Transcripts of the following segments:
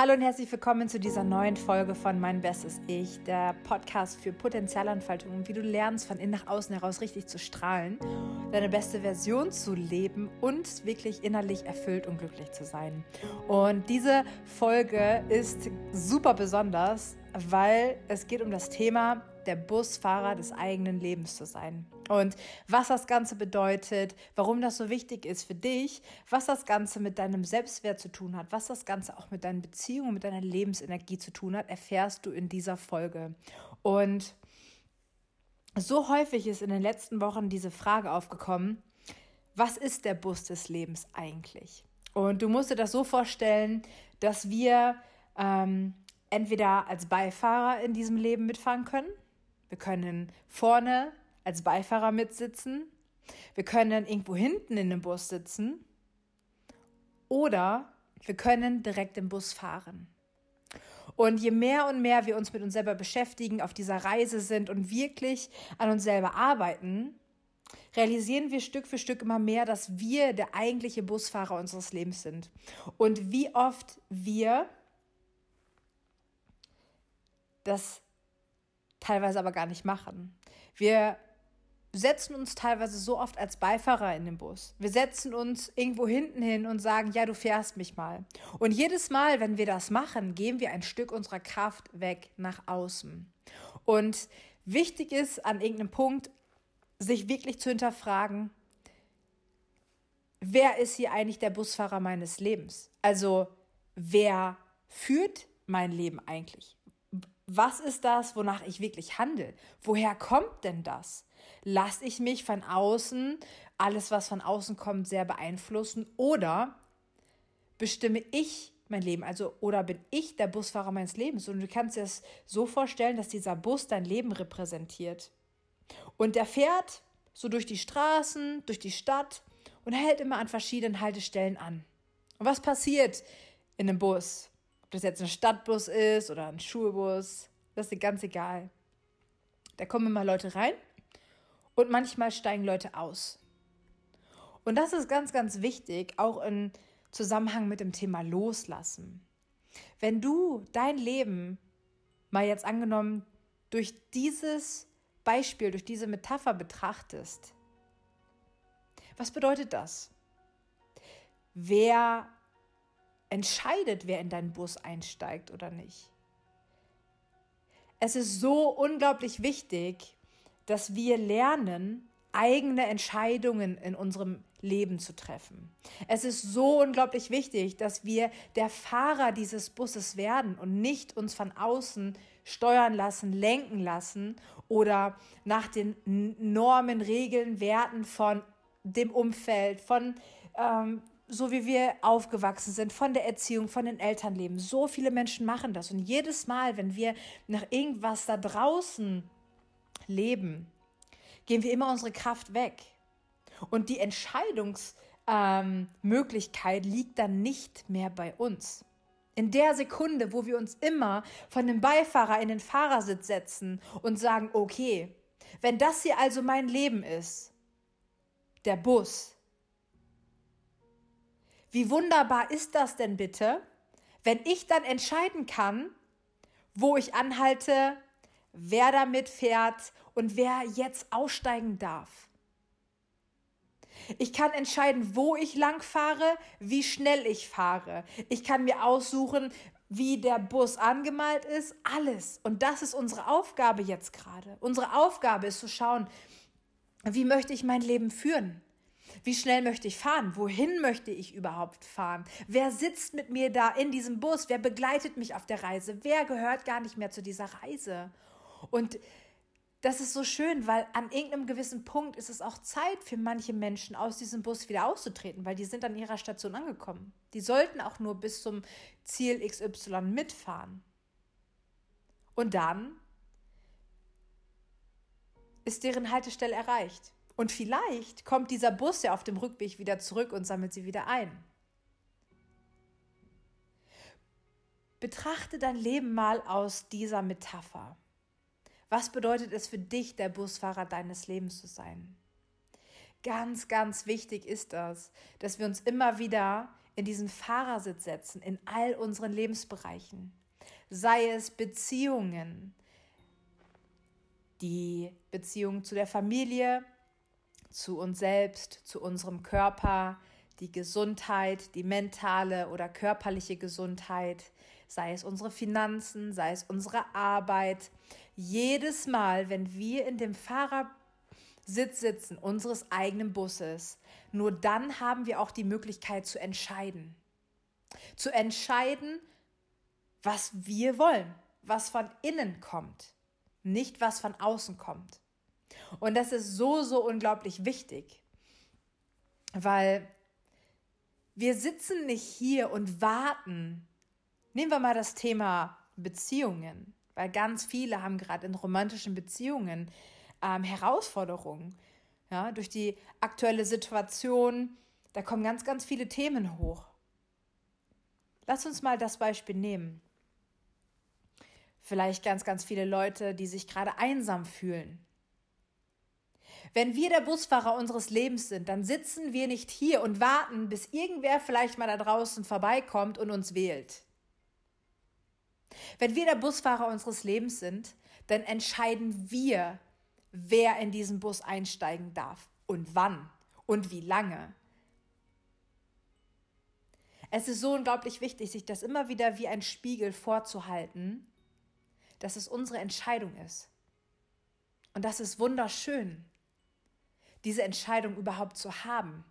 Hallo und herzlich willkommen zu dieser neuen Folge von Mein Bestes Ich, der Podcast für Potenzialentfaltung und wie du lernst, von innen nach außen heraus richtig zu strahlen, deine beste Version zu leben und wirklich innerlich erfüllt und glücklich zu sein. Und diese Folge ist super besonders, weil es geht um das Thema der Busfahrer des eigenen Lebens zu sein. Und was das Ganze bedeutet, warum das so wichtig ist für dich, was das Ganze mit deinem Selbstwert zu tun hat, was das Ganze auch mit deinen Beziehungen, mit deiner Lebensenergie zu tun hat, erfährst du in dieser Folge. Und so häufig ist in den letzten Wochen diese Frage aufgekommen, was ist der Bus des Lebens eigentlich? Und du musst dir das so vorstellen, dass wir ähm, entweder als Beifahrer in diesem Leben mitfahren können, wir können vorne als Beifahrer mitsitzen. Wir können irgendwo hinten in dem Bus sitzen. Oder wir können direkt im Bus fahren. Und je mehr und mehr wir uns mit uns selber beschäftigen, auf dieser Reise sind und wirklich an uns selber arbeiten, realisieren wir Stück für Stück immer mehr, dass wir der eigentliche Busfahrer unseres Lebens sind. Und wie oft wir das teilweise aber gar nicht machen. Wir setzen uns teilweise so oft als Beifahrer in den Bus. Wir setzen uns irgendwo hinten hin und sagen, ja, du fährst mich mal. Und jedes Mal, wenn wir das machen, geben wir ein Stück unserer Kraft weg nach außen. Und wichtig ist an irgendeinem Punkt, sich wirklich zu hinterfragen, wer ist hier eigentlich der Busfahrer meines Lebens? Also, wer führt mein Leben eigentlich? Was ist das, wonach ich wirklich handle? Woher kommt denn das? Lasse ich mich von außen, alles, was von außen kommt, sehr beeinflussen? Oder bestimme ich mein Leben? Also, oder bin ich der Busfahrer meines Lebens? Und du kannst dir das so vorstellen, dass dieser Bus dein Leben repräsentiert. Und der fährt so durch die Straßen, durch die Stadt und hält immer an verschiedenen Haltestellen an. Und was passiert in einem Bus? Ob das jetzt ein Stadtbus ist oder ein Schulbus, das ist ganz egal. Da kommen immer Leute rein und manchmal steigen Leute aus. Und das ist ganz, ganz wichtig, auch im Zusammenhang mit dem Thema Loslassen. Wenn du dein Leben mal jetzt angenommen durch dieses Beispiel, durch diese Metapher betrachtest, was bedeutet das? Wer entscheidet, wer in deinen Bus einsteigt oder nicht. Es ist so unglaublich wichtig, dass wir lernen, eigene Entscheidungen in unserem Leben zu treffen. Es ist so unglaublich wichtig, dass wir der Fahrer dieses Busses werden und nicht uns von außen steuern lassen, lenken lassen oder nach den Normen, Regeln, Werten von dem Umfeld, von ähm, so wie wir aufgewachsen sind, von der Erziehung, von den Elternleben. So viele Menschen machen das. Und jedes Mal, wenn wir nach irgendwas da draußen leben, gehen wir immer unsere Kraft weg. Und die Entscheidungsmöglichkeit ähm, liegt dann nicht mehr bei uns. In der Sekunde, wo wir uns immer von dem Beifahrer in den Fahrersitz setzen und sagen, okay, wenn das hier also mein Leben ist, der Bus, wie wunderbar ist das denn bitte, wenn ich dann entscheiden kann, wo ich anhalte, wer damit fährt und wer jetzt aussteigen darf. Ich kann entscheiden, wo ich lang fahre, wie schnell ich fahre. Ich kann mir aussuchen, wie der Bus angemalt ist, alles. Und das ist unsere Aufgabe jetzt gerade. Unsere Aufgabe ist zu schauen, wie möchte ich mein Leben führen? Wie schnell möchte ich fahren? Wohin möchte ich überhaupt fahren? Wer sitzt mit mir da in diesem Bus? Wer begleitet mich auf der Reise? Wer gehört gar nicht mehr zu dieser Reise? Und das ist so schön, weil an irgendeinem gewissen Punkt ist es auch Zeit für manche Menschen aus diesem Bus wieder auszutreten, weil die sind an ihrer Station angekommen. Die sollten auch nur bis zum Ziel XY mitfahren. Und dann ist deren Haltestelle erreicht. Und vielleicht kommt dieser Bus ja auf dem Rückweg wieder zurück und sammelt sie wieder ein. Betrachte dein Leben mal aus dieser Metapher. Was bedeutet es für dich, der Busfahrer deines Lebens zu sein? Ganz, ganz wichtig ist das, dass wir uns immer wieder in diesen Fahrersitz setzen in all unseren Lebensbereichen. Sei es Beziehungen, die Beziehung zu der Familie, zu uns selbst, zu unserem Körper, die Gesundheit, die mentale oder körperliche Gesundheit, sei es unsere Finanzen, sei es unsere Arbeit. Jedes Mal, wenn wir in dem Fahrersitz sitzen unseres eigenen Busses, nur dann haben wir auch die Möglichkeit zu entscheiden. Zu entscheiden, was wir wollen, was von innen kommt, nicht was von außen kommt. Und das ist so, so unglaublich wichtig, weil wir sitzen nicht hier und warten. Nehmen wir mal das Thema Beziehungen, weil ganz viele haben gerade in romantischen Beziehungen ähm, Herausforderungen. Ja, durch die aktuelle Situation, da kommen ganz, ganz viele Themen hoch. Lass uns mal das Beispiel nehmen. Vielleicht ganz, ganz viele Leute, die sich gerade einsam fühlen. Wenn wir der Busfahrer unseres Lebens sind, dann sitzen wir nicht hier und warten, bis irgendwer vielleicht mal da draußen vorbeikommt und uns wählt. Wenn wir der Busfahrer unseres Lebens sind, dann entscheiden wir, wer in diesen Bus einsteigen darf und wann und wie lange. Es ist so unglaublich wichtig, sich das immer wieder wie ein Spiegel vorzuhalten, dass es unsere Entscheidung ist. Und das ist wunderschön diese Entscheidung überhaupt zu haben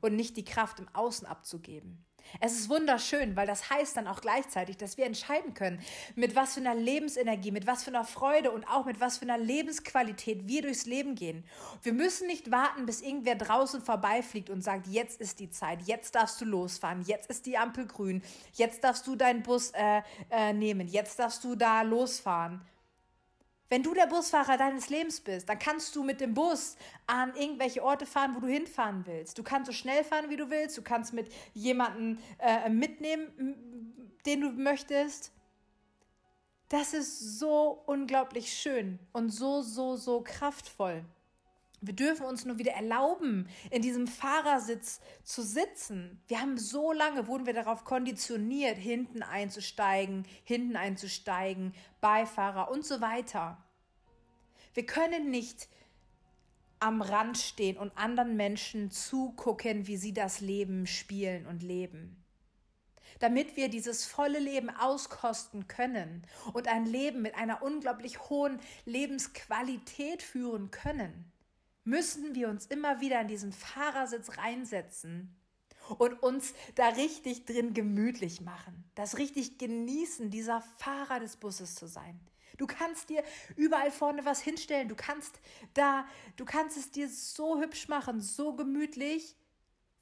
und nicht die Kraft im Außen abzugeben. Es ist wunderschön, weil das heißt dann auch gleichzeitig, dass wir entscheiden können, mit was für einer Lebensenergie, mit was für einer Freude und auch mit was für einer Lebensqualität wir durchs Leben gehen. Wir müssen nicht warten, bis irgendwer draußen vorbeifliegt und sagt, jetzt ist die Zeit, jetzt darfst du losfahren, jetzt ist die Ampel grün, jetzt darfst du deinen Bus äh, äh, nehmen, jetzt darfst du da losfahren. Wenn du der Busfahrer deines Lebens bist, dann kannst du mit dem Bus an irgendwelche Orte fahren, wo du hinfahren willst. Du kannst so schnell fahren, wie du willst. Du kannst mit jemandem äh, mitnehmen, den du möchtest. Das ist so unglaublich schön und so, so, so kraftvoll. Wir dürfen uns nur wieder erlauben, in diesem Fahrersitz zu sitzen. Wir haben so lange, wurden wir darauf konditioniert, hinten einzusteigen, hinten einzusteigen, Beifahrer und so weiter. Wir können nicht am Rand stehen und anderen Menschen zugucken, wie sie das Leben spielen und leben. Damit wir dieses volle Leben auskosten können und ein Leben mit einer unglaublich hohen Lebensqualität führen können müssen wir uns immer wieder in diesen Fahrersitz reinsetzen und uns da richtig drin gemütlich machen, das richtig genießen, dieser Fahrer des Busses zu sein. Du kannst dir überall vorne was hinstellen, du kannst da, du kannst es dir so hübsch machen, so gemütlich,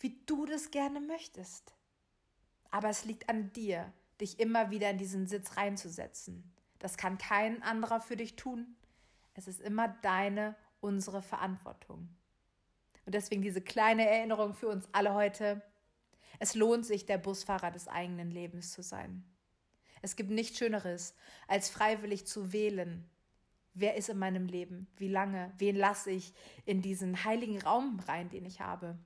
wie du das gerne möchtest. Aber es liegt an dir, dich immer wieder in diesen Sitz reinzusetzen. Das kann kein anderer für dich tun. Es ist immer deine unsere Verantwortung. Und deswegen diese kleine Erinnerung für uns alle heute. Es lohnt sich, der Busfahrer des eigenen Lebens zu sein. Es gibt nichts Schöneres, als freiwillig zu wählen. Wer ist in meinem Leben? Wie lange? Wen lasse ich in diesen heiligen Raum rein, den ich habe?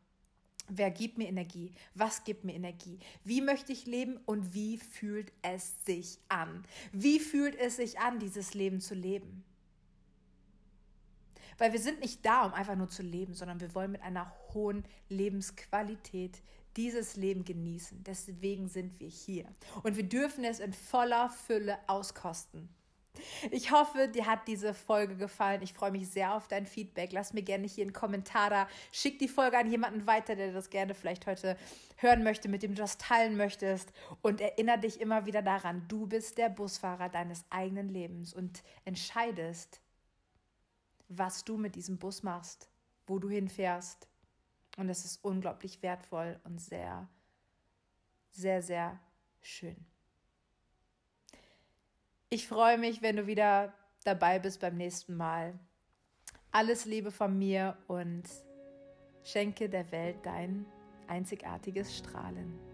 Wer gibt mir Energie? Was gibt mir Energie? Wie möchte ich leben und wie fühlt es sich an? Wie fühlt es sich an, dieses Leben zu leben? Weil wir sind nicht da, um einfach nur zu leben, sondern wir wollen mit einer hohen Lebensqualität dieses Leben genießen. Deswegen sind wir hier. Und wir dürfen es in voller Fülle auskosten. Ich hoffe, dir hat diese Folge gefallen. Ich freue mich sehr auf dein Feedback. Lass mir gerne hier einen Kommentar da. Schick die Folge an jemanden weiter, der das gerne vielleicht heute hören möchte, mit dem du das teilen möchtest. Und erinnere dich immer wieder daran, du bist der Busfahrer deines eigenen Lebens und entscheidest, was du mit diesem Bus machst, wo du hinfährst. Und es ist unglaublich wertvoll und sehr, sehr, sehr schön. Ich freue mich, wenn du wieder dabei bist beim nächsten Mal. Alles Liebe von mir und schenke der Welt dein einzigartiges Strahlen.